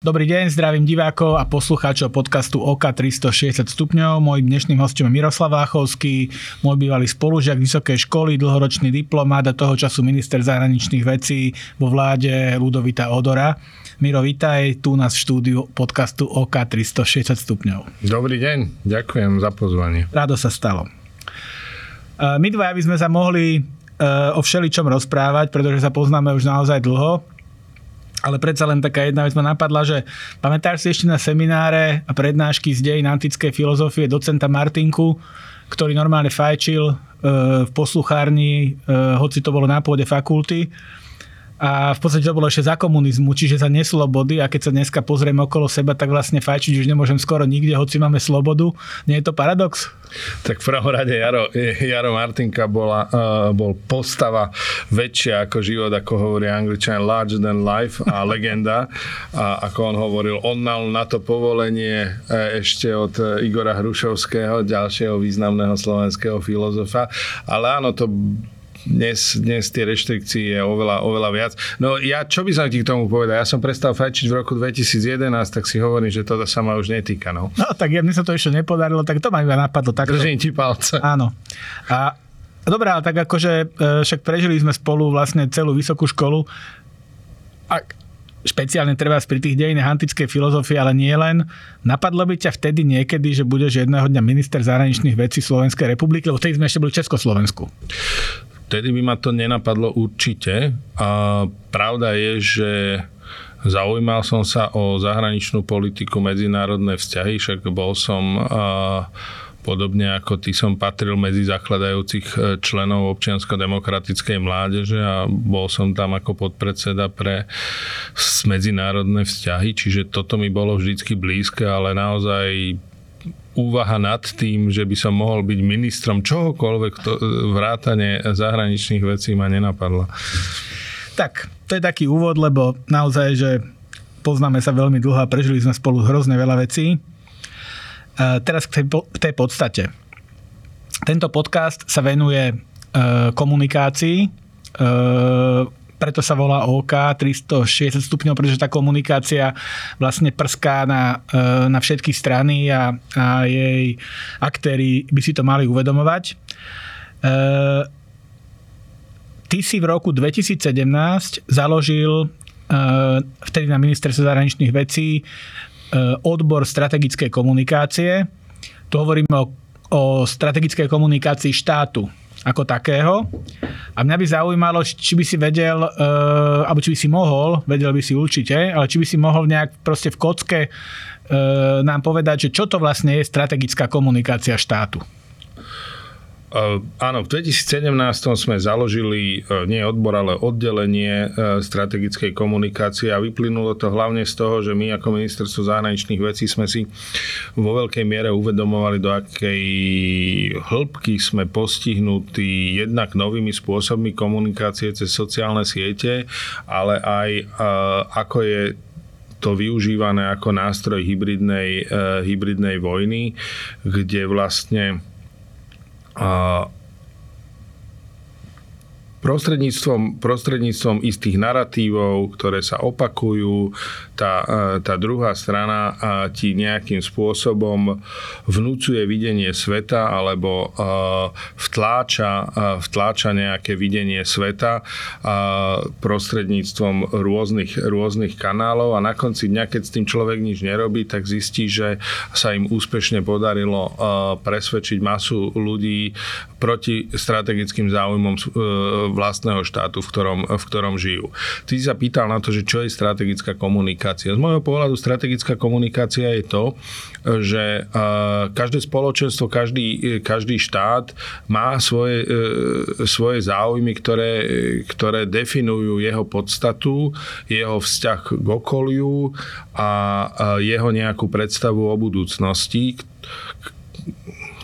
Dobrý deň, zdravím divákov a poslucháčov podcastu OK 360 stupňov. Mojím dnešným hostom je Miroslav Váchovský, môj bývalý spolužiak vysokej školy, dlhoročný diplomát a toho času minister zahraničných vecí vo vláde Ludovita Odora. Miro, vítaj tu nás v štúdiu podcastu OK 360 stupňov. Dobrý deň, ďakujem za pozvanie. Rádo sa stalo. My dvaja by sme sa mohli eh, o všeličom rozprávať, pretože sa poznáme už naozaj dlho ale predsa len taká jedna vec ma napadla, že pamätáš si ešte na semináre a prednášky z dejín antickej filozofie docenta Martinku, ktorý normálne fajčil e, v posluchárni, e, hoci to bolo na pôde fakulty a v podstate to bolo ešte za komunizmu, čiže za neslobody a keď sa dneska pozrieme okolo seba, tak vlastne fajčiť už nemôžem skoro nikde, hoci máme slobodu. Nie je to paradox? Tak v prvom rade Jaro, Jaro Martinka bola, uh, bol postava väčšia ako život, ako hovorí angličan, larger than life a legenda. A ako on hovoril, on mal na to povolenie uh, ešte od Igora Hrušovského, ďalšieho významného slovenského filozofa. Ale áno, to dnes, dnes tie reštrikcie je oveľa, oveľa viac. No ja, čo by som ti k tomu povedal? Ja som prestal fajčiť v roku 2011, tak si hovorím, že toto sa ma už netýka. No, no tak ja, mne sa to ešte nepodarilo, tak to ma iba napadlo. Takto. Držím ti palce. Áno. A Dobrá, ale tak akože e, však prežili sme spolu vlastne celú vysokú školu. A špeciálne treba pri tých dejinách antickej filozofie, ale nie len. Napadlo by ťa vtedy niekedy, že budeš jedného dňa minister zahraničných vecí Slovenskej republiky, lebo vtedy sme ešte boli v Československu vtedy by ma to nenapadlo určite. A pravda je, že zaujímal som sa o zahraničnú politiku, medzinárodné vzťahy, však bol som podobne ako ty som patril medzi zakladajúcich e, členov občiansko-demokratickej mládeže a bol som tam ako podpredseda pre medzinárodné vzťahy, čiže toto mi bolo vždycky blízke, ale naozaj úvaha nad tým, že by som mohol byť ministrom čohokoľvek, to, vrátane zahraničných vecí ma nenapadla. Tak, to je taký úvod, lebo naozaj, že poznáme sa veľmi dlho a prežili sme spolu hrozne veľa vecí. A teraz k tej, k tej podstate. Tento podcast sa venuje e, komunikácii, e, preto sa volá OK 360 stupňov, pretože tá komunikácia vlastne prská na, e, na všetky strany a, a jej aktéry by si to mali uvedomovať. E, ty si v roku 2017 založil e, vtedy na ministerstve zahraničných vecí odbor strategickej komunikácie. Tu hovoríme o, o strategickej komunikácii štátu ako takého. A mňa by zaujímalo, či by si vedel, uh, alebo či by si mohol, vedel by si určite, ale či by si mohol nejak proste v kocke uh, nám povedať, že čo to vlastne je strategická komunikácia štátu. Uh, áno, v 2017 sme založili uh, nie odbor, ale oddelenie uh, strategickej komunikácie a vyplynulo to hlavne z toho, že my ako ministerstvo zahraničných vecí sme si vo veľkej miere uvedomovali, do akej hĺbky sme postihnutí jednak novými spôsobmi komunikácie cez sociálne siete, ale aj ako je to využívané ako nástroj hybridnej, hybridnej vojny, kde vlastne uh, prostredníctvom, prostredníctvom istých narratívov, ktoré sa opakujú, tá, e, tá druhá strana ti nejakým spôsobom vnúcuje videnie sveta alebo e, vtláča, e, vtláča nejaké videnie sveta prostredníctvom rôznych, rôznych kanálov. A na konci dňa, keď s tým človek nič nerobí, tak zistí, že sa im úspešne podarilo presvedčiť masu ľudí proti strategickým záujmom vlastného štátu, v ktorom, v ktorom žijú. Ty si sa pýtal na to, že čo je strategická komunikácia. Z môjho pohľadu strategická komunikácia je to, že každé spoločenstvo, každý, každý štát má svoje, e, svoje záujmy, ktoré, ktoré definujú jeho podstatu, jeho vzťah k okoliu a jeho nejakú predstavu o budúcnosti,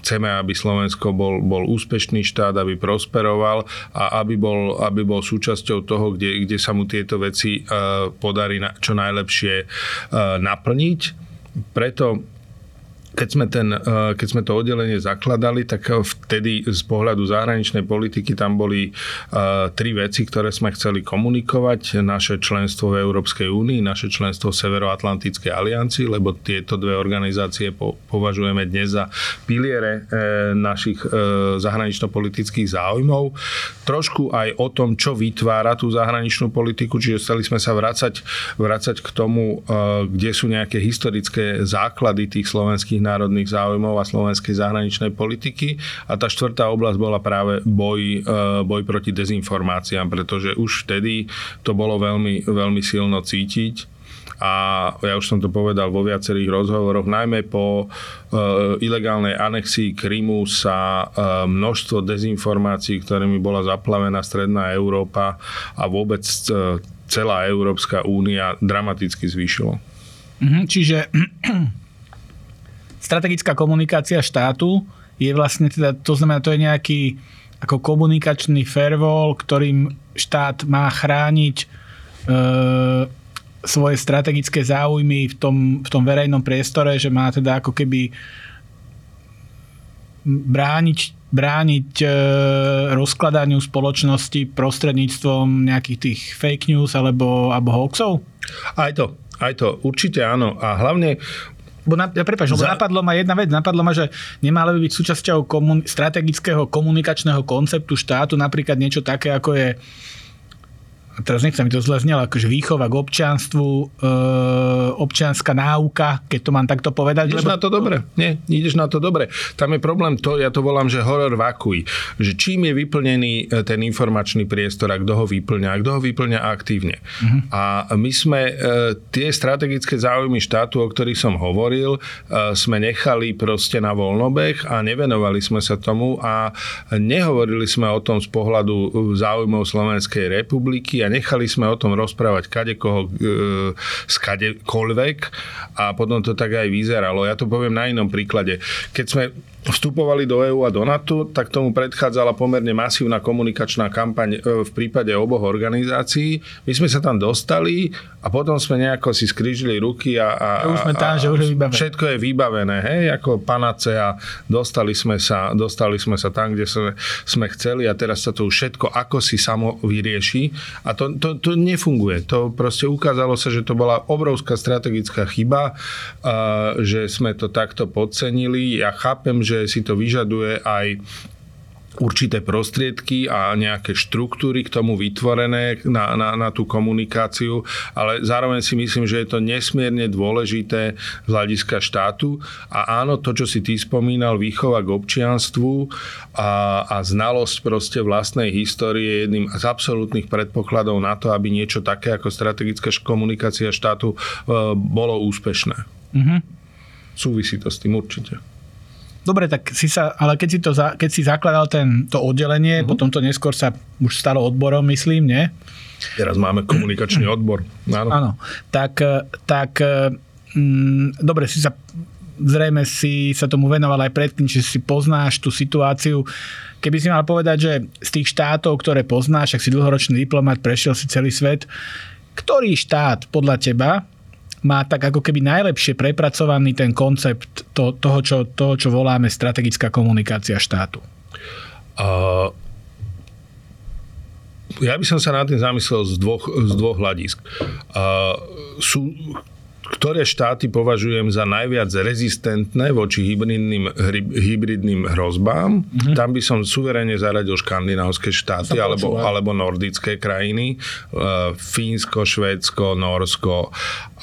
chceme, aby Slovensko bol, bol úspešný štát, aby prosperoval a aby bol, aby bol súčasťou toho, kde, kde sa mu tieto veci podarí čo najlepšie naplniť. Preto keď sme, ten, eh, keď sme to oddelenie zakladali, tak eh, vtedy z pohľadu zahraničnej politiky tam boli eh, tri veci, ktoré sme chceli komunikovať. Naše členstvo v Európskej únii, naše členstvo v Severoatlantickej aliancii, lebo tieto dve organizácie považujeme dnes za piliere našich zahranično-politických záujmov. Trošku aj o tom, čo vytvára tú zahraničnú politiku, čiže chceli sme sa vrácať, vrácať k tomu, kde sú nejaké historické základy tých slovenských národných záujmov a slovenskej zahraničnej politiky. A tá štvrtá oblasť bola práve boj, e, boj proti dezinformáciám, pretože už vtedy to bolo veľmi, veľmi silno cítiť a ja už som to povedal vo viacerých rozhovoroch, najmä po uh, ilegálnej anexii Krymu sa uh, množstvo dezinformácií, ktorými bola zaplavená stredná Európa a vôbec uh, celá Európska únia dramaticky zvýšilo. Mhm, čiže strategická komunikácia štátu je vlastne teda, to znamená, to je nejaký ako komunikačný fervol, ktorým štát má chrániť e, svoje strategické záujmy v tom, v tom verejnom priestore, že má teda ako keby brániť, brániť e, rozkladaniu spoločnosti prostredníctvom nejakých tých fake news alebo, alebo hoaxov? Aj to, aj to, určite áno. A hlavne Bo na, ja prepáč, Za... napadlo ma jedna vec, napadlo ma, že nemá by byť súčasťou komun, strategického komunikačného konceptu štátu napríklad niečo také, ako je teraz nechcem mi to zle znelo, akože výchova k občianstvu, e, občianská náuka, keď to mám takto povedať. Ideš lebo... na to dobre. Nie, ideš na to dobre. Tam je problém to, ja to volám, že horor vakuj. Že čím je vyplnený e, ten informačný priestor a kto ho vyplňa, a kto ho vyplňa aktívne. Uh-huh. A my sme e, tie strategické záujmy štátu, o ktorých som hovoril, e, sme nechali proste na voľnobeh a nevenovali sme sa tomu a nehovorili sme o tom z pohľadu záujmov Slovenskej republiky a nechali sme o tom rozprávať kadekoho e, z kadekoľvek a potom to tak aj vyzeralo. Ja to poviem na inom príklade. Keď sme vstupovali do EÚ a do NATO, tak tomu predchádzala pomerne masívna komunikačná kampaň e, v prípade oboch organizácií. My sme sa tam dostali a potom sme nejako si skrížili ruky a, a, už sme tam, a, že už je vybavené. všetko je vybavené, hej, ako panacea, dostali sme sa, dostali sme sa tam, kde sme, sme chceli a teraz sa to už všetko ako si samo vyrieši a to, to, to nefunguje. To proste ukázalo sa, že to bola obrovská strategická chyba, a, že sme to takto podcenili. Ja chápem, že že si to vyžaduje aj určité prostriedky a nejaké štruktúry k tomu vytvorené na, na, na tú komunikáciu, ale zároveň si myslím, že je to nesmierne dôležité z hľadiska štátu a áno, to, čo si ty spomínal, výchova k občianstvu a, a znalosť proste vlastnej histórie je jedným z absolútnych predpokladov na to, aby niečo také ako strategická komunikácia štátu e, bolo úspešné. Mm-hmm. Súvisí to s tým určite. Dobre, tak si sa, ale keď si, to keď si zakladal ten, to oddelenie, uh-huh. potom to neskôr sa už stalo odborom, myslím, nie? Teraz máme komunikačný odbor. Áno. Áno. Tak, tak mm, dobre, si sa zrejme si sa tomu venoval aj predtým, že si poznáš tú situáciu. Keby si mal povedať, že z tých štátov, ktoré poznáš, ak si dlhoročný diplomat, prešiel si celý svet, ktorý štát podľa teba má tak ako keby najlepšie prepracovaný ten koncept to, toho, čo, toho, čo voláme strategická komunikácia štátu? Uh, ja by som sa nad tým zamyslel z dvoch, z dvoch hľadisk. Uh, sú, ktoré štáty považujem za najviac rezistentné voči hybridným, hybridným hrozbám. Mm-hmm. Tam by som suverene zaradil škandinávske štáty alebo, alebo nordické krajiny. Uh, Fínsko, Švédsko, Norsko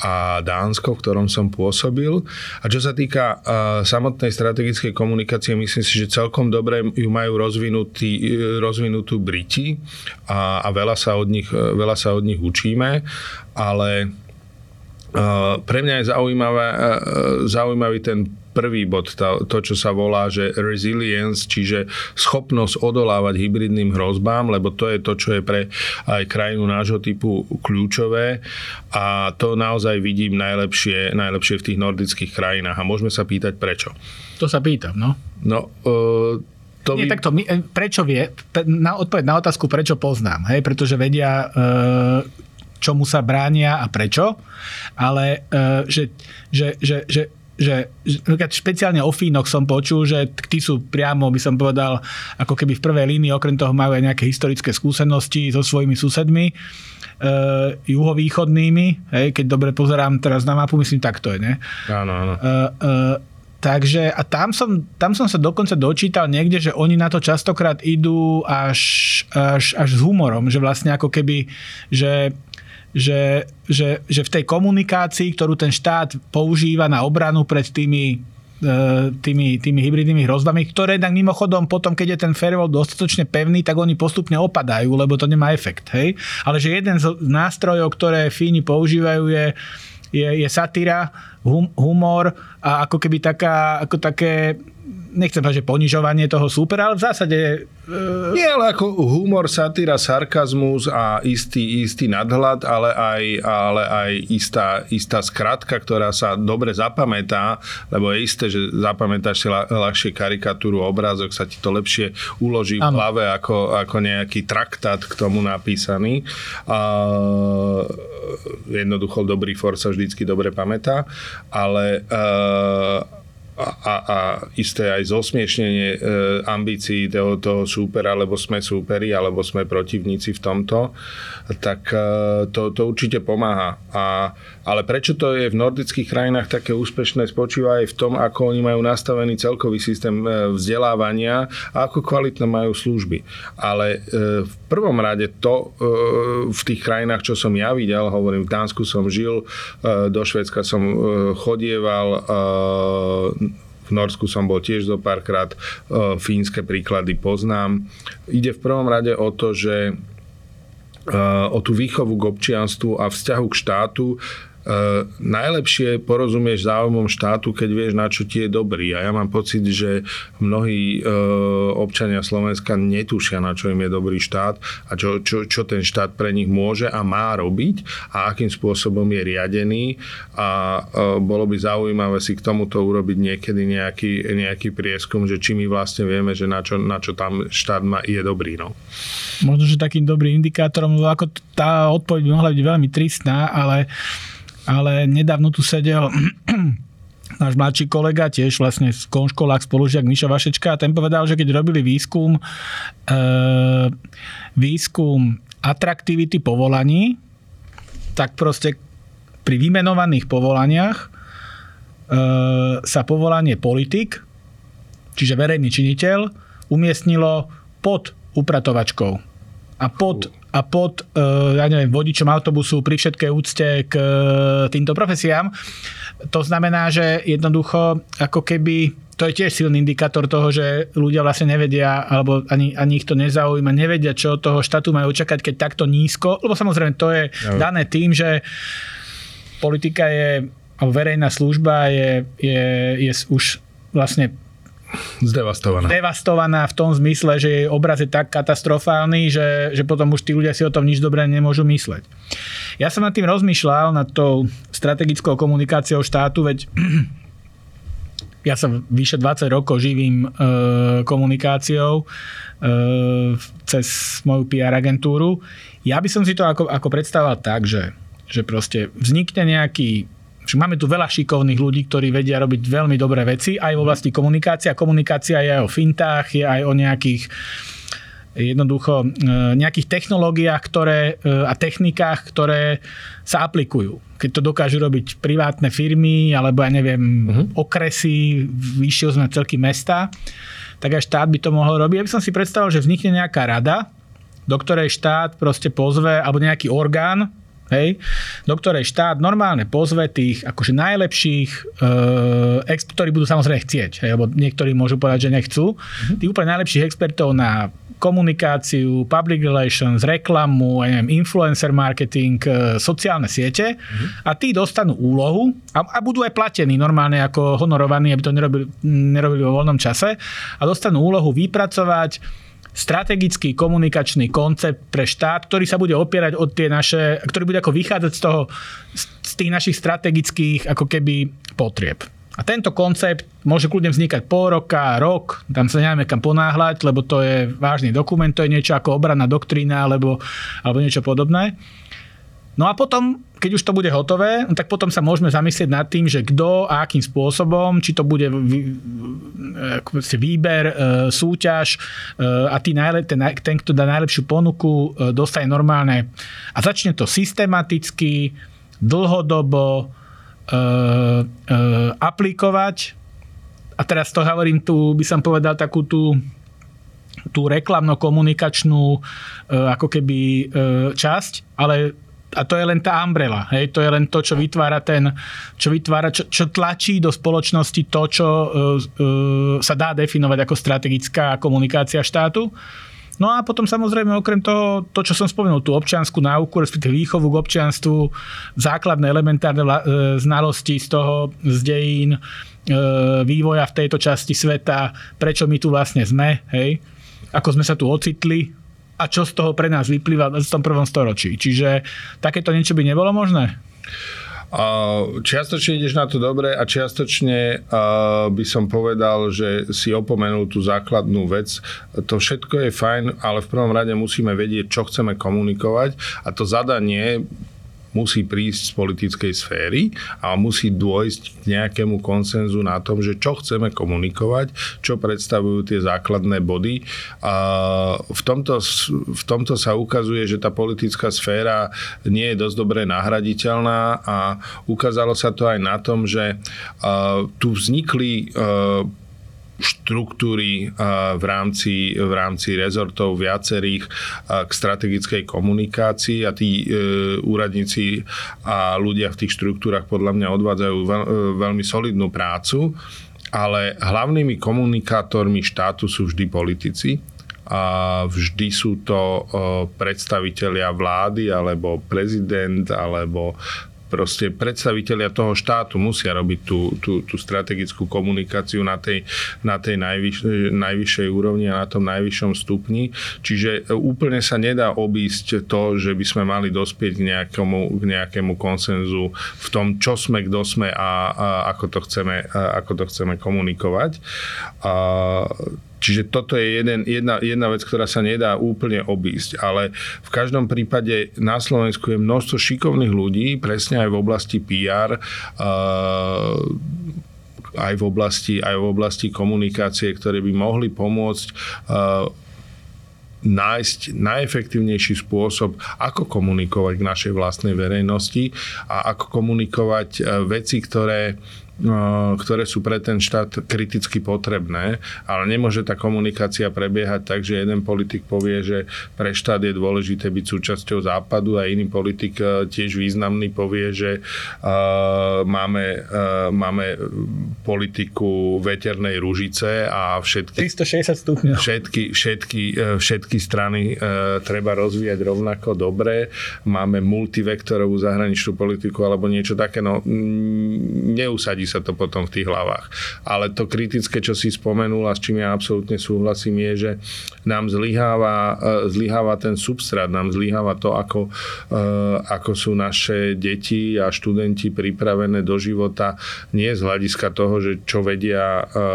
a Dánsko, v ktorom som pôsobil. A čo sa týka uh, samotnej strategickej komunikácie, myslím si, že celkom dobre ju majú rozvinutý, rozvinutú Briti a, a veľa, sa od nich, veľa sa od nich učíme, ale pre mňa je zaujímavé, zaujímavý ten prvý bod, to, čo sa volá, že resilience, čiže schopnosť odolávať hybridným hrozbám, lebo to je to, čo je pre aj krajinu nášho typu kľúčové a to naozaj vidím najlepšie, najlepšie v tých nordických krajinách a môžeme sa pýtať prečo. To sa pýtam, no. No, uh, to Nie, by... takto, my, e, prečo vie, na odpoveď na otázku, prečo poznám, hej, pretože vedia, e, čomu sa bránia a prečo, ale e, že, že, že, že že, špeciálne o Fínoch som počul, že tí sú priamo, by som povedal, ako keby v prvej línii, okrem toho majú aj nejaké historické skúsenosti so svojimi susedmi, e, juhovýchodnými, hej, keď dobre pozerám teraz na mapu, myslím, tak to je, ne? Áno, áno. E, e, takže a tam som, tam som sa dokonca dočítal niekde, že oni na to častokrát idú až, až, až s humorom, že vlastne ako keby, že že, že, že v tej komunikácii, ktorú ten štát používa na obranu pred tými e, tými, tými hybridnými hrozbami, ktoré tak mimochodom potom, keď je ten firewall dostatočne pevný, tak oni postupne opadajú, lebo to nemá efekt. Hej? Ale že jeden z nástrojov, ktoré Fíni používajú je, je, je satíra, hum, humor a ako keby taká, ako také nechcem povedať, že ponižovanie toho super, ale v zásade... Uh... Nie, ale ako humor, satíra, sarkazmus a istý, istý nadhľad, ale aj, ale aj istá, istá skratka, ktorá sa dobre zapamätá, lebo je isté, že zapamätáš si ľahšie karikatúru, obrázok, sa ti to lepšie uloží v hlave ako, ako nejaký traktát k tomu napísaný. Uh, jednoducho dobrý for sa vždycky dobre pamätá, ale uh, a, a, isté aj zosmiešnenie e, ambícií toho, toho súpera, alebo sme súperi, alebo sme protivníci v tomto, tak e, to, to určite pomáha. A, ale prečo to je v nordických krajinách také úspešné, spočíva aj v tom, ako oni majú nastavený celkový systém e, vzdelávania a ako kvalitné majú služby. Ale e, v prvom rade to e, v tých krajinách, čo som ja videl, hovorím, v Dánsku som žil, do Švedska som chodieval, v Norsku som bol tiež zo párkrát, fínske príklady poznám. Ide v prvom rade o to, že o tú výchovu k občianstvu a vzťahu k štátu, Uh, najlepšie porozumieš záujmom štátu, keď vieš, na čo ti je dobrý. A ja mám pocit, že mnohí uh, občania Slovenska netušia, na čo im je dobrý štát a čo, čo, čo ten štát pre nich môže a má robiť a akým spôsobom je riadený. A uh, bolo by zaujímavé si k tomuto urobiť niekedy nejaký, nejaký prieskum, že či my vlastne vieme, že na čo, na čo tam štát má, je dobrý. No. Možno, že takým dobrým indikátorom, ako tá odpoveď by mohla byť veľmi tristná, ale ale nedávno tu sedel náš mladší kolega, tiež vlastne konškolák, spolužiak Mišo Vašečka a ten povedal, že keď robili výskum e, výskum atraktivity povolaní, tak proste pri vymenovaných povolaniach e, sa povolanie politik, čiže verejný činiteľ, umiestnilo pod upratovačkou a pod a pod, uh, ja neviem, vodičom autobusu pri všetkej úcte k uh, týmto profesiám. To znamená, že jednoducho ako keby to je tiež silný indikátor toho, že ľudia vlastne nevedia, alebo ani, ani ich to nezaujíma, nevedia, čo od toho štátu majú očakať, keď takto nízko, lebo samozrejme to je no. dané tým, že politika je, alebo verejná služba je, je, je už vlastne Zdevastovaná. Devastovaná v tom zmysle, že jej obraz je tak katastrofálny, že, že potom už tí ľudia si o tom nič dobré nemôžu mysleť. Ja som nad tým rozmýšľal, nad tou strategickou komunikáciou štátu, veď ja sa vyše 20 rokov živím e, komunikáciou e, cez moju PR agentúru. Ja by som si to ako, ako predstavoval tak, že, že proste vznikne nejaký že máme tu veľa šikovných ľudí, ktorí vedia robiť veľmi dobré veci aj v oblasti komunikácie. A komunikácia je aj o fintách, je aj o nejakých jednoducho e, nejakých technológiách ktoré, e, a technikách, ktoré sa aplikujú. Keď to dokážu robiť privátne firmy alebo ja neviem, uh-huh. okresy, vyššie sme celky mesta, tak aj štát by to mohol robiť. Ja by som si predstavil, že vznikne nejaká rada, do ktorej štát proste pozve, alebo nejaký orgán, hej, do ktorej štát normálne pozve tých akože najlepších, e, ktorí budú samozrejme chcieť, hej, lebo niektorí môžu povedať, že nechcú, mm-hmm. tých úplne najlepších expertov na komunikáciu, public relations, reklamu, ja neviem, influencer marketing, e, sociálne siete mm-hmm. a tí dostanú úlohu a, a budú aj platení normálne ako honorovaní, aby to nerobili, nerobili vo voľnom čase a dostanú úlohu vypracovať strategický komunikačný koncept pre štát, ktorý sa bude opierať od tie naše, ktorý bude ako vychádzať z toho, z tých našich strategických ako keby potrieb. A tento koncept môže kľudne vznikať pol roka, rok, tam sa nemáme kam ponáhľať, lebo to je vážny dokument, to je niečo ako obranná doktrína alebo, alebo niečo podobné. No a potom, keď už to bude hotové, tak potom sa môžeme zamyslieť nad tým, že kto a akým spôsobom, či to bude výber, e, súťaž e, a tí najlep, ten, ten, kto dá najlepšiu ponuku, dostane normálne a začne to systematicky, dlhodobo, aplikovať. A teraz to hovorím tu, by som povedal takú tú tú reklamno-komunikačnú ako keby časť, ale a to je len tá umbrella, hej, to je len to, čo vytvára ten, čo vytvára, čo, čo tlačí do spoločnosti to, čo uh, uh, sa dá definovať ako strategická komunikácia štátu. No a potom samozrejme okrem toho, to čo som spomenul, tú občianskú náuku, respektíve výchovu k občianstvu, základné elementárne e, znalosti z toho, z dejín, e, vývoja v tejto časti sveta, prečo my tu vlastne sme, hej, ako sme sa tu ocitli a čo z toho pre nás vyplýva v tom prvom storočí. Čiže takéto niečo by nebolo možné? Čiastočne ideš na to dobre a čiastočne by som povedal, že si opomenul tú základnú vec. To všetko je fajn, ale v prvom rade musíme vedieť, čo chceme komunikovať a to zadanie musí prísť z politickej sféry a musí dôjsť k nejakému konsenzu na tom, že čo chceme komunikovať, čo predstavujú tie základné body. A v, tomto, v tomto sa ukazuje, že tá politická sféra nie je dosť dobre nahraditeľná a ukázalo sa to aj na tom, že tu vznikli štruktúry v rámci, v rámci rezortov viacerých k strategickej komunikácii. A tí e, úradníci a ľudia v tých štruktúrach podľa mňa odvádzajú e, veľmi solidnú prácu, ale hlavnými komunikátormi štátu sú vždy politici. A vždy sú to e, predstavitelia vlády alebo prezident alebo proste predstavitelia toho štátu musia robiť tú, tú, tú strategickú komunikáciu na tej, na tej najvyš, najvyššej úrovni a na tom najvyššom stupni. Čiže úplne sa nedá obísť to, že by sme mali dospieť k nejakému, k nejakému konsenzu v tom, čo sme, kto sme a, a ako, to chceme, a ako to chceme komunikovať. A, Čiže toto je jeden, jedna, jedna vec, ktorá sa nedá úplne obísť. Ale v každom prípade na Slovensku je množstvo šikovných ľudí, presne aj v oblasti PR, uh, aj v oblasti, aj v oblasti komunikácie, ktoré by mohli pomôcť uh, nájsť najefektívnejší spôsob, ako komunikovať k našej vlastnej verejnosti a ako komunikovať uh, veci, ktoré ktoré sú pre ten štát kriticky potrebné, ale nemôže tá komunikácia prebiehať tak, že jeden politik povie, že pre štát je dôležité byť súčasťou západu a iný politik e, tiež významný povie, že uh, máme, máme politiku veternej ružice a všetky, 360 stupňov. Všetky, všetky, všetky strany treba rozvíjať rovnako dobre. Máme multivektorovú zahraničnú politiku alebo niečo také, no neusadí narodí sa to potom v tých hlavách. Ale to kritické, čo si spomenul a s čím ja absolútne súhlasím, je, že nám zlyháva, e, zlyháva ten substrát, nám zlyháva to, ako, e, ako sú naše deti a študenti pripravené do života nie z hľadiska toho, že čo vedia, e,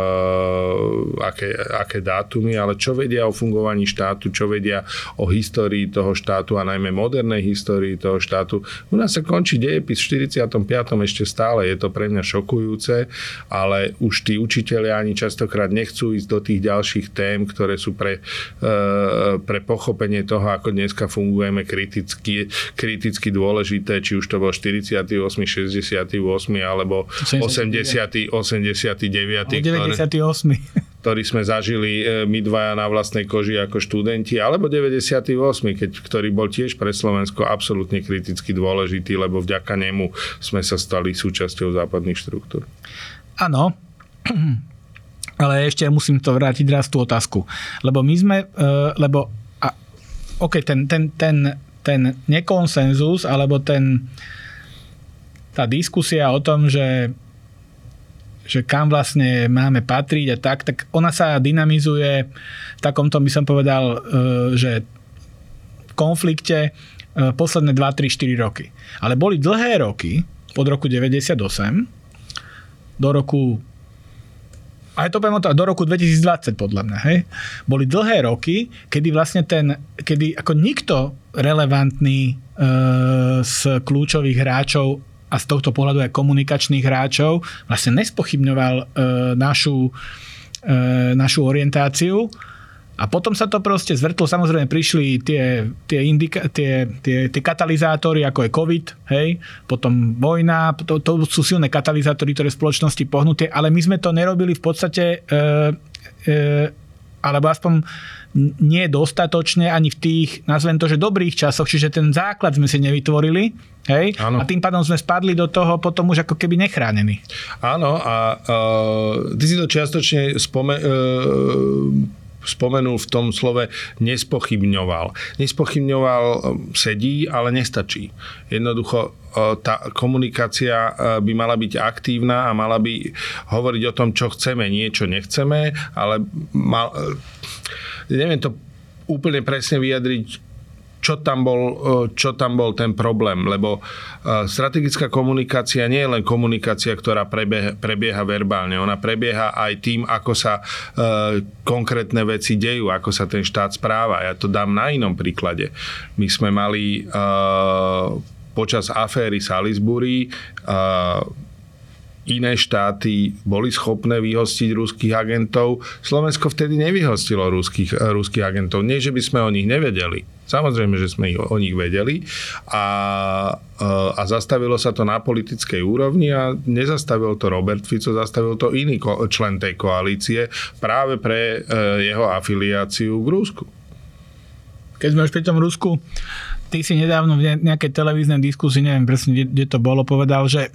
aké, aké dátumy, ale čo vedia o fungovaní štátu, čo vedia o histórii toho štátu a najmä modernej histórii toho štátu. U nás sa končí dejepis v 45. ešte stále, je to pre mňa šokujúce šokujúce, ale už tí učiteľia ani častokrát nechcú ísť do tých ďalších tém, ktoré sú pre, e, pre pochopenie toho, ako dneska fungujeme kriticky, kriticky dôležité, či už to bol 48., 68. alebo 80. 89. 98. Ktoré, ktorý sme zažili e, my dvaja na vlastnej koži ako študenti, alebo 98., keď, ktorý bol tiež pre Slovensko absolútne kriticky dôležitý, lebo vďaka nemu sme sa stali súčasťou západných štruktúr. Áno, ale ešte musím to vrátiť raz tú otázku. Lebo my sme, e, lebo a, OK, ten, ten, ten, ten nekonsenzus, alebo ten, tá diskusia o tom, že že kam vlastne máme patriť a tak, tak ona sa dynamizuje v takomto, by som povedal, e, že v konflikte e, posledné 2, 3, 4 roky. Ale boli dlhé roky, od roku 98, do roku aj to poviem do roku 2020 podľa mňa, hej, boli dlhé roky, kedy vlastne ten, kedy ako nikto relevantný e, z kľúčových hráčov a z tohto pohľadu aj komunikačných hráčov vlastne nespochybňoval e, našu, e, našu orientáciu. A potom sa to proste zvrtlo, samozrejme prišli tie, tie, indika- tie, tie, tie katalizátory, ako je COVID, hej, potom vojna, to, to sú silné katalizátory, ktoré spoločnosti pohnutie, ale my sme to nerobili v podstate, e, e, alebo aspoň nie dostatočne ani v tých, nazvem to, že dobrých časoch, čiže ten základ sme si nevytvorili, hej, ano. a tým pádom sme spadli do toho potom už ako keby nechránení. Áno, a uh, ty si to čiastočne spome- uh, spomenul v tom slove nespochybňoval. Nespochybňoval um, sedí, ale nestačí. Jednoducho uh, tá komunikácia uh, by mala byť aktívna a mala by hovoriť o tom, čo chceme, niečo nechceme, ale mal, neviem to úplne presne vyjadriť, čo tam bol, e, čo tam bol ten problém, lebo e, strategická komunikácia nie je len komunikácia, ktorá prebieha, prebieha verbálne, ona prebieha aj tým, ako sa e, konkrétne veci dejú, ako sa ten štát správa. Ja to dám na inom príklade. My sme mali počas aféry Salisbury iné štáty boli schopné vyhostiť ruských agentov. Slovensko vtedy nevyhostilo ruských, ruských agentov. Nie, že by sme o nich nevedeli. Samozrejme, že sme o nich vedeli a, a zastavilo sa to na politickej úrovni a nezastavil to Robert Fico, zastavil to iný člen tej koalície práve pre e, jeho afiliáciu k Rusku. Keď sme už pri tom Rusku, ty si nedávno v nejakej televíznej diskusii, neviem presne, kde, kde to bolo, povedal, že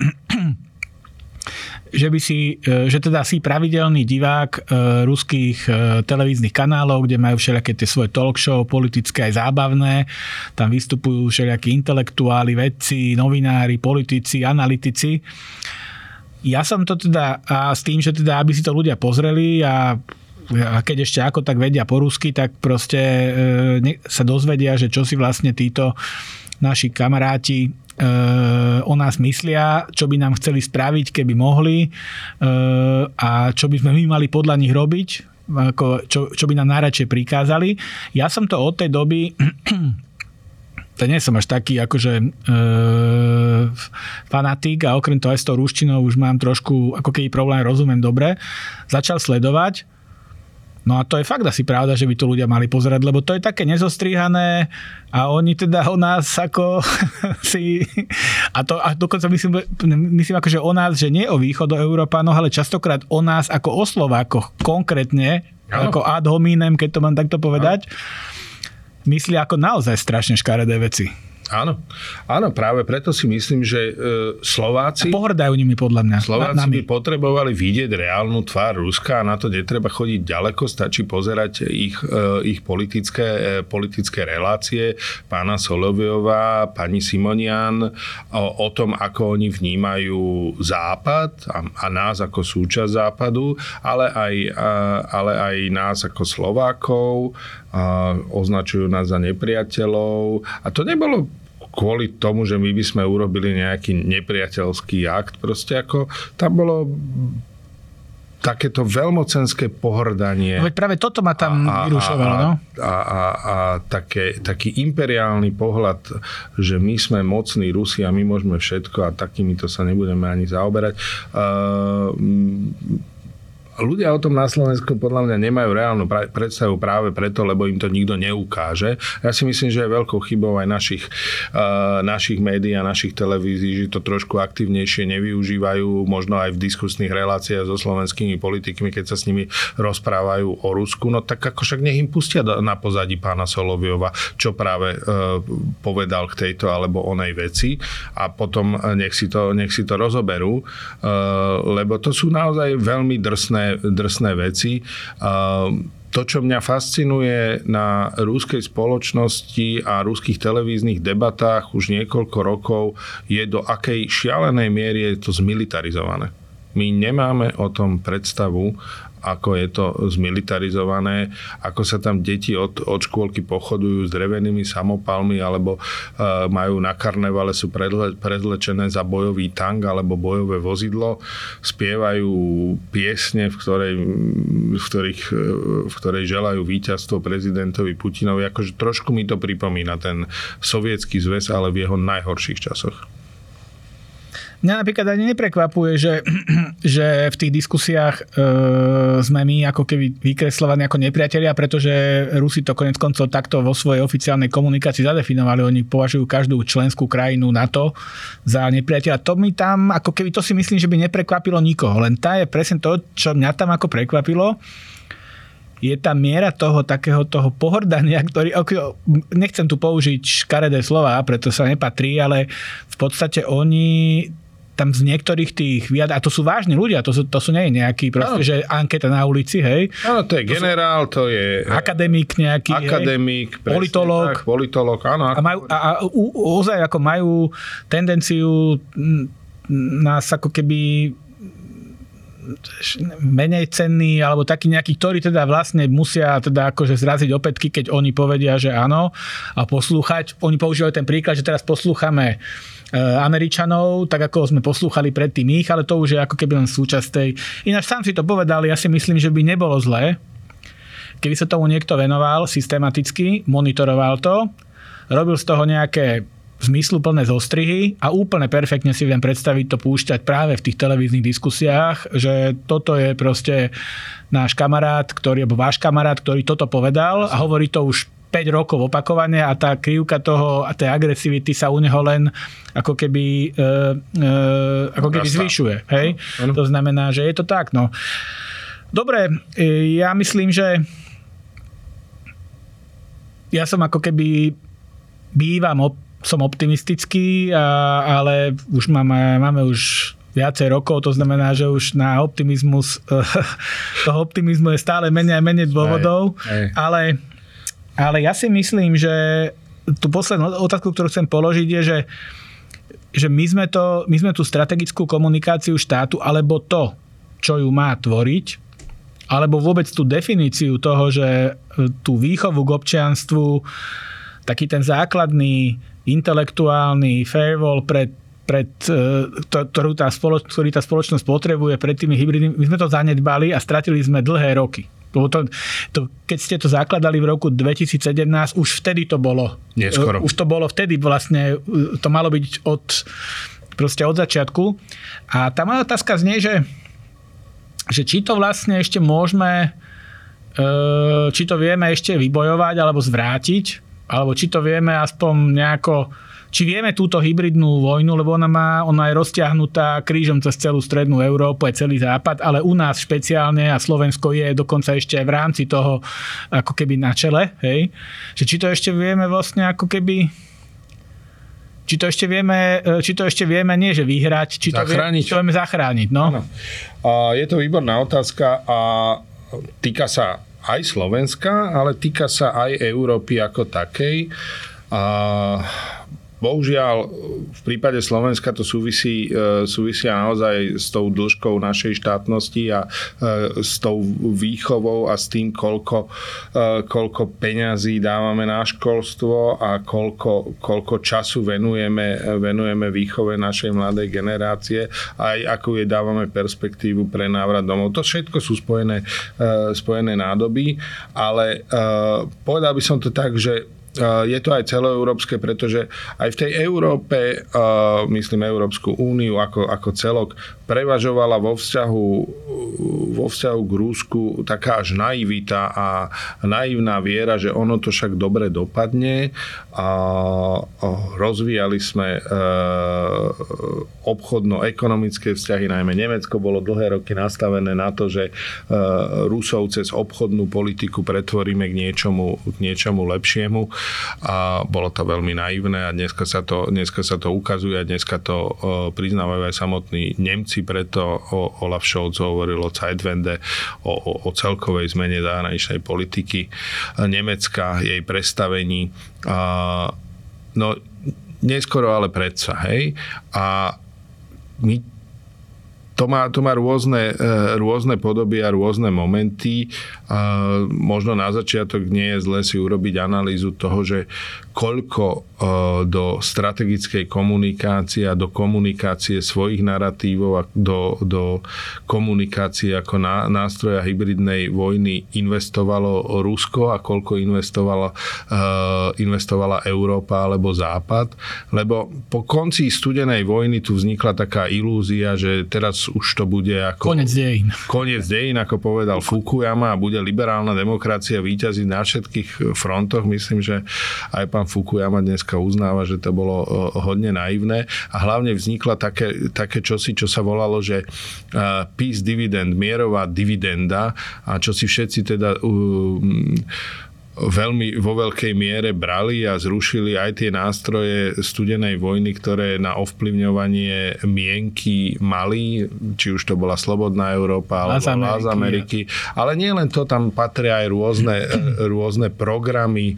že by si, e, že teda si pravidelný divák e, ruských e, televíznych kanálov, kde majú všelijaké tie svoje talk show, politické aj zábavné. Tam vystupujú všelijakí intelektuáli, vedci, novinári, politici, analytici. Ja som to teda, a s tým, že teda, aby si to ľudia pozreli a a keď ešte ako tak vedia po rusky, tak proste sa dozvedia, že čo si vlastne títo naši kamaráti o nás myslia, čo by nám chceli spraviť, keby mohli e, a čo by sme my mali podľa nich robiť, ako, čo, čo by nám najradšej prikázali. Ja som to od tej doby to nie som až taký akože e, fanatik a okrem toho aj s tou ruštinou už mám trošku, ako keby problém rozumiem dobre, začal sledovať No a to je fakt asi pravda, že by to ľudia mali pozerať, lebo to je také nezostrihané a oni teda o nás ako si... A to a dokonca myslím, myslím ako, že o nás, že nie o východo Európanoch, ale častokrát o nás ako o Slovákoch konkrétne, ano. ako ad hominem, keď to mám takto povedať, ano. myslí ako naozaj strašne škaredé veci. Áno, áno, práve preto si myslím, že e, Slováci... A pohrdajú nimi podľa mňa. Slováci by potrebovali vidieť reálnu tvár Ruska a na to netreba chodiť ďaleko, stačí pozerať ich, e, ich politické, e, politické relácie pána Soloviova, pani Simonian o, o tom, ako oni vnímajú Západ a, a nás ako súčasť Západu, ale aj, ale aj nás ako Slovákov, a označujú nás za nepriateľov. A to nebolo kvôli tomu, že my by sme urobili nejaký nepriateľský akt. Proste ako tam bolo takéto veľmocenské pohrdanie. No veď práve toto ma tam vyrušovalo, no. A, a, a také, taký imperiálny pohľad, že my sme mocní Rusi a my môžeme všetko a takýmito sa nebudeme ani zaoberať. Uh, ľudia o tom na Slovensku podľa mňa nemajú reálnu predstavu práve preto, lebo im to nikto neukáže. Ja si myslím, že je veľkou chybou aj našich, uh, našich médií a našich televízií, že to trošku aktívnejšie nevyužívajú, možno aj v diskusných reláciách so slovenskými politikmi, keď sa s nimi rozprávajú o Rusku, no tak ako však nech im pustia na pozadí pána Soloviova, čo práve uh, povedal k tejto alebo onej veci a potom nech si to, nech si to rozoberú, lebo to sú naozaj veľmi drsné drsné veci. To, čo mňa fascinuje na rúskej spoločnosti a rúských televíznych debatách už niekoľko rokov, je do akej šialenej miery je to zmilitarizované. My nemáme o tom predstavu, ako je to zmilitarizované, ako sa tam deti od, od škôlky pochodujú s drevenými samopalmi alebo uh, majú na karnevale sú predle, predlečené za bojový tank alebo bojové vozidlo, spievajú piesne, v ktorej, v ktorých, v ktorej želajú víťazstvo prezidentovi Putinovi. Akože trošku mi to pripomína ten sovietský zväz, ale v jeho najhorších časoch. Mňa napríklad ani neprekvapuje, že, že v tých diskusiách e, sme my ako keby vykreslovaní ako nepriatelia, pretože Rusi to konec koncov takto vo svojej oficiálnej komunikácii zadefinovali. Oni považujú každú členskú krajinu NATO za nepriateľa. To mi tam, ako keby to si myslím, že by neprekvapilo nikoho. Len tá je presne to, čo mňa tam ako prekvapilo je tá miera toho takého toho pohordania, ktorý, nechcem tu použiť škaredé slova, preto sa nepatrí, ale v podstate oni tam z niektorých tých vyjad... A to sú vážni ľudia, to sú, to sú nie nejaký proste, no. že anketa na ulici, hej. Áno, to je to generál, to je... Akademik nejaký, Akademik, hej, politolog. Tak, politolog, áno. A, majú, a, a ozaj ako majú tendenciu nás ako keby menej cenný, alebo taký nejaký, ktorí teda vlastne musia teda akože zraziť opätky, keď oni povedia, že áno a poslúchať. Oni používajú ten príklad, že teraz poslúchame E, Američanov, tak ako sme poslúchali predtým ich, ale to už je ako keby len súčasť tej. Ináč sám si to povedal, ja si myslím, že by nebolo zlé, keby sa tomu niekto venoval systematicky, monitoroval to, robil z toho nejaké zmysluplné zostrihy a úplne perfektne si viem predstaviť to púšťať práve v tých televíznych diskusiách, že toto je proste náš kamarát, ktorý, alebo váš kamarát, ktorý toto povedal a hovorí to už 5 rokov opakovane a tá krivka toho a tej agresivity sa u neho len ako keby, e, e, ako keby zvyšuje. Hej? No, to znamená, že je to tak. No. Dobre, e, ja myslím, že ja som ako keby bývam, op, som optimistický, a, ale už máme, máme už viacej rokov, to znamená, že už na optimizmus, toho optimizmu je stále menej a menej dôvodov, aj, aj. ale ale ja si myslím, že tú poslednú otázku, ktorú chcem položiť je, že, že my, sme to, my sme tú strategickú komunikáciu štátu, alebo to, čo ju má tvoriť, alebo vôbec tú definíciu toho, že tú výchovu k občianstvu, taký ten základný intelektuálny firewall pred pred, e, to, ktorú tá spoloč, ktorý tá spoločnosť potrebuje pred tými hybridnými, my sme to zanedbali a stratili sme dlhé roky. Lebo to, to, keď ste to zakladali v roku 2017, už vtedy to bolo. Neskoro. Už to bolo vtedy vlastne, to malo byť od, proste od začiatku. A tá moja otázka znie, že, že či to vlastne ešte môžeme, e, či to vieme ešte vybojovať alebo zvrátiť, alebo či to vieme aspoň nejako či vieme túto hybridnú vojnu, lebo ona, má, ona je rozťahnutá krížom cez celú strednú Európu, aj celý západ, ale u nás špeciálne a Slovensko je dokonca ešte aj v rámci toho ako keby na čele, hej? Že či to ešte vieme vlastne ako keby či to ešte vieme, či to ešte vieme nie, že vyhrať, či to, zachrániť. Vie, či to vieme zachrániť. No. A je to výborná otázka a týka sa aj Slovenska, ale týka sa aj Európy ako takej. A Bohužiaľ, v prípade Slovenska to súvisí, e, súvisia naozaj s tou dĺžkou našej štátnosti a e, s tou výchovou a s tým, koľko, e, koľko peňazí dávame na školstvo a koľko, koľko času venujeme, venujeme výchove našej mladej generácie aj ako jej dávame perspektívu pre návrat domov. To všetko sú spojené, spojené nádoby, ale povedal by som to tak, že je to aj celoeurópske, pretože aj v tej Európe, myslím Európsku úniu ako, ako celok, prevažovala vo vzťahu, vo vzťahu k Rúsku taká až naivita a naivná viera, že ono to však dobre dopadne. A rozvíjali sme e, obchodno-ekonomické vzťahy, najmä Nemecko bolo dlhé roky nastavené na to, že e, Rusov cez obchodnú politiku pretvoríme k niečomu, k niečomu lepšiemu a bolo to veľmi naivné a dneska sa to, dneska sa to ukazuje a dneska to uh, priznávajú aj samotní Nemci, preto o, Olaf Scholz hovoril o Zeitwende, o, o, o celkovej zmene zahraničnej politiky Nemecka, jej prestavení. Uh, no, neskoro ale predsa, hej. A my to má, to má rôzne, e, rôzne podoby a rôzne momenty. A možno na začiatok nie je zle si urobiť analýzu toho, že koľko e, do strategickej komunikácie a do komunikácie svojich narratívov a do, do komunikácie ako nástroja hybridnej vojny investovalo Rusko a koľko investovala, e, investovala Európa alebo Západ. Lebo po konci studenej vojny tu vznikla taká ilúzia, že teraz už to bude ako... Konec dejín. Konec dejín, ako povedal Fukuyama a bude liberálna demokracia výťaziť na všetkých frontoch. Myslím, že aj pán Fukuyama dneska uznáva, že to bolo hodne naivné. A hlavne vznikla také, také čosi, čo sa volalo, že peace dividend, mierová dividenda. A čo si všetci teda uh, veľmi vo veľkej miere brali a zrušili aj tie nástroje studenej vojny, ktoré na ovplyvňovanie mienky mali, či už to bola Slobodná Európa alebo Lás Ameriky. Ale nie len to, tam patria aj rôzne, rôzne programy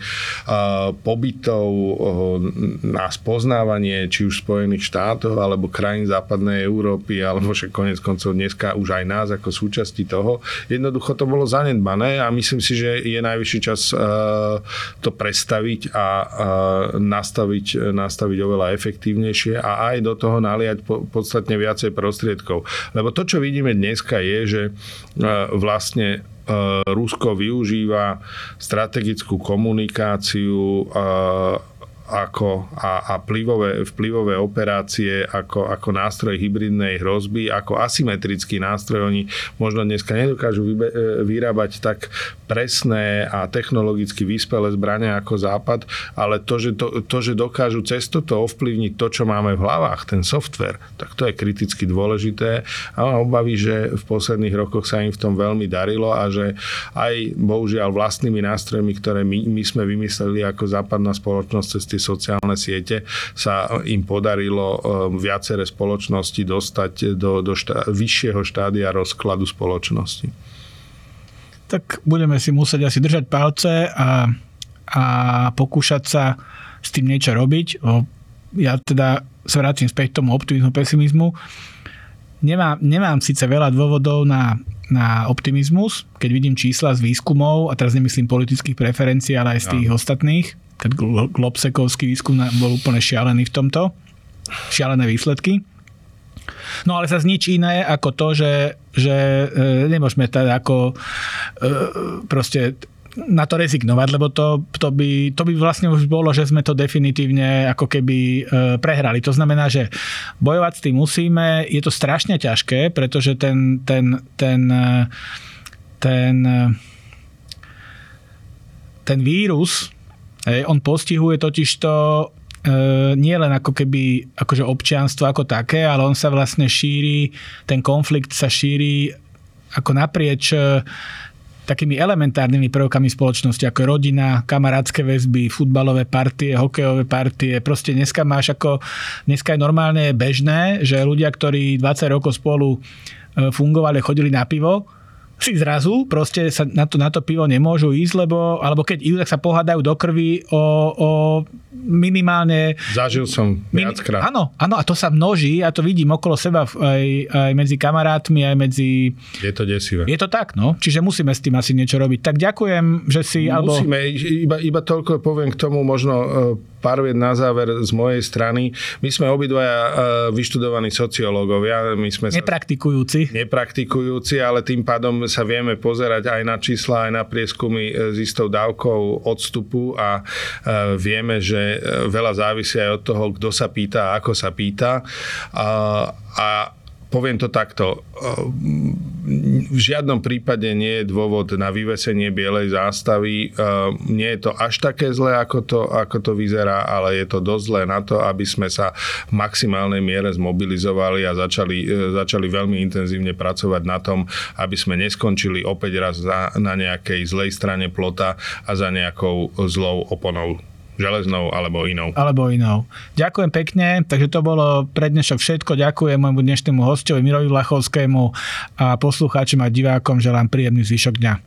pobytov na spoznávanie či už Spojených štátov alebo krajín západnej Európy alebo však konec koncov dneska už aj nás ako súčasti toho. Jednoducho to bolo zanedbané a myslím si, že je najvyšší čas Eh, to prestaviť a nastaviť, nastaviť oveľa efektívnejšie a aj do toho naliať podstatne viacej prostriedkov. Lebo to, čo vidíme dneska je, že eh, vlastne eh, Rusko využíva strategickú komunikáciu ako, a, a plivové, vplyvové operácie ako, ako nástroj hybridnej hrozby, ako asymetrický nástroj. Oni možno dneska nedokážu vybe, e, vyrábať tak presné a technologicky vyspelé zbrania ako Západ, ale to že, to, to, že dokážu cez toto ovplyvniť to, čo máme v hlavách, ten software, tak to je kriticky dôležité a mám obavy, že v posledných rokoch sa im v tom veľmi darilo a že aj bohužiaľ vlastnými nástrojmi, ktoré my, my sme vymysleli ako západná spoločnosť cez tie sociálne siete sa im podarilo um, viaceré spoločnosti dostať do, do štá, vyššieho štádia rozkladu spoločnosti. Tak budeme si musieť asi držať palce a, a pokúšať sa s tým niečo robiť. Ja teda sa vrátim späť k tomu optimizmu, pesimizmu. Nemám, nemám síce veľa dôvodov na, na optimizmus, keď vidím čísla z výskumov, a teraz nemyslím politických preferencií, ale aj z tých ja. ostatných, keď Globsekovský výskum bol úplne šialený v tomto. Šialené výsledky. No ale sa nič iné ako to, že, že e, nemôžeme teda ako e, proste na to rezignovať, lebo to, to, by, to by vlastne už bolo, že sme to definitívne ako keby e, prehrali. To znamená, že bojovať s tým musíme, je to strašne ťažké, pretože ten, ten, ten, e, ten, e, ten vírus, Hej, on postihuje totiž to e, nie len ako keby akože občianstvo ako také, ale on sa vlastne šíri, ten konflikt sa šíri ako naprieč e, takými elementárnymi prvkami spoločnosti, ako rodina, kamarátske väzby, futbalové partie, hokejové partie. Proste dneska máš ako, dneska je normálne bežné, že ľudia, ktorí 20 rokov spolu e, fungovali, chodili na pivo, si zrazu proste sa na to, na to pivo nemôžu ísť, lebo, alebo keď idú, tak sa pohádajú do krvi o, o minimálne... Zažil som viackrát. Min, áno, áno, a to sa množí, a to vidím okolo seba aj, aj medzi kamarátmi, aj medzi... Je to desivé. Je to tak, no. Čiže musíme s tým asi niečo robiť. Tak ďakujem, že si... Musíme, alebo... iba, iba toľko poviem k tomu možno e, pár vied na záver z mojej strany. My sme obidvaja e, vyštudovaní sociológovia. My sme nepraktikujúci. Sa, nepraktikujúci, ale tým pádom sa vieme pozerať aj na čísla, aj na prieskumy e, s istou dávkou odstupu a e, vieme, že veľa závisí aj od toho, kto sa pýta a ako sa pýta. A, a poviem to takto. V žiadnom prípade nie je dôvod na vyvesenie bielej zástavy. Nie je to až také zlé, ako to, ako to vyzerá, ale je to dosť zlé na to, aby sme sa v maximálnej miere zmobilizovali a začali, začali veľmi intenzívne pracovať na tom, aby sme neskončili opäť raz na, na nejakej zlej strane plota a za nejakou zlou oponou železnou alebo inou. Alebo inou. Ďakujem pekne, takže to bolo pre dnešok všetko. Ďakujem môjmu dnešnému hostovi Mirovi Vlachovskému a poslucháčom a divákom želám príjemný zvyšok dňa.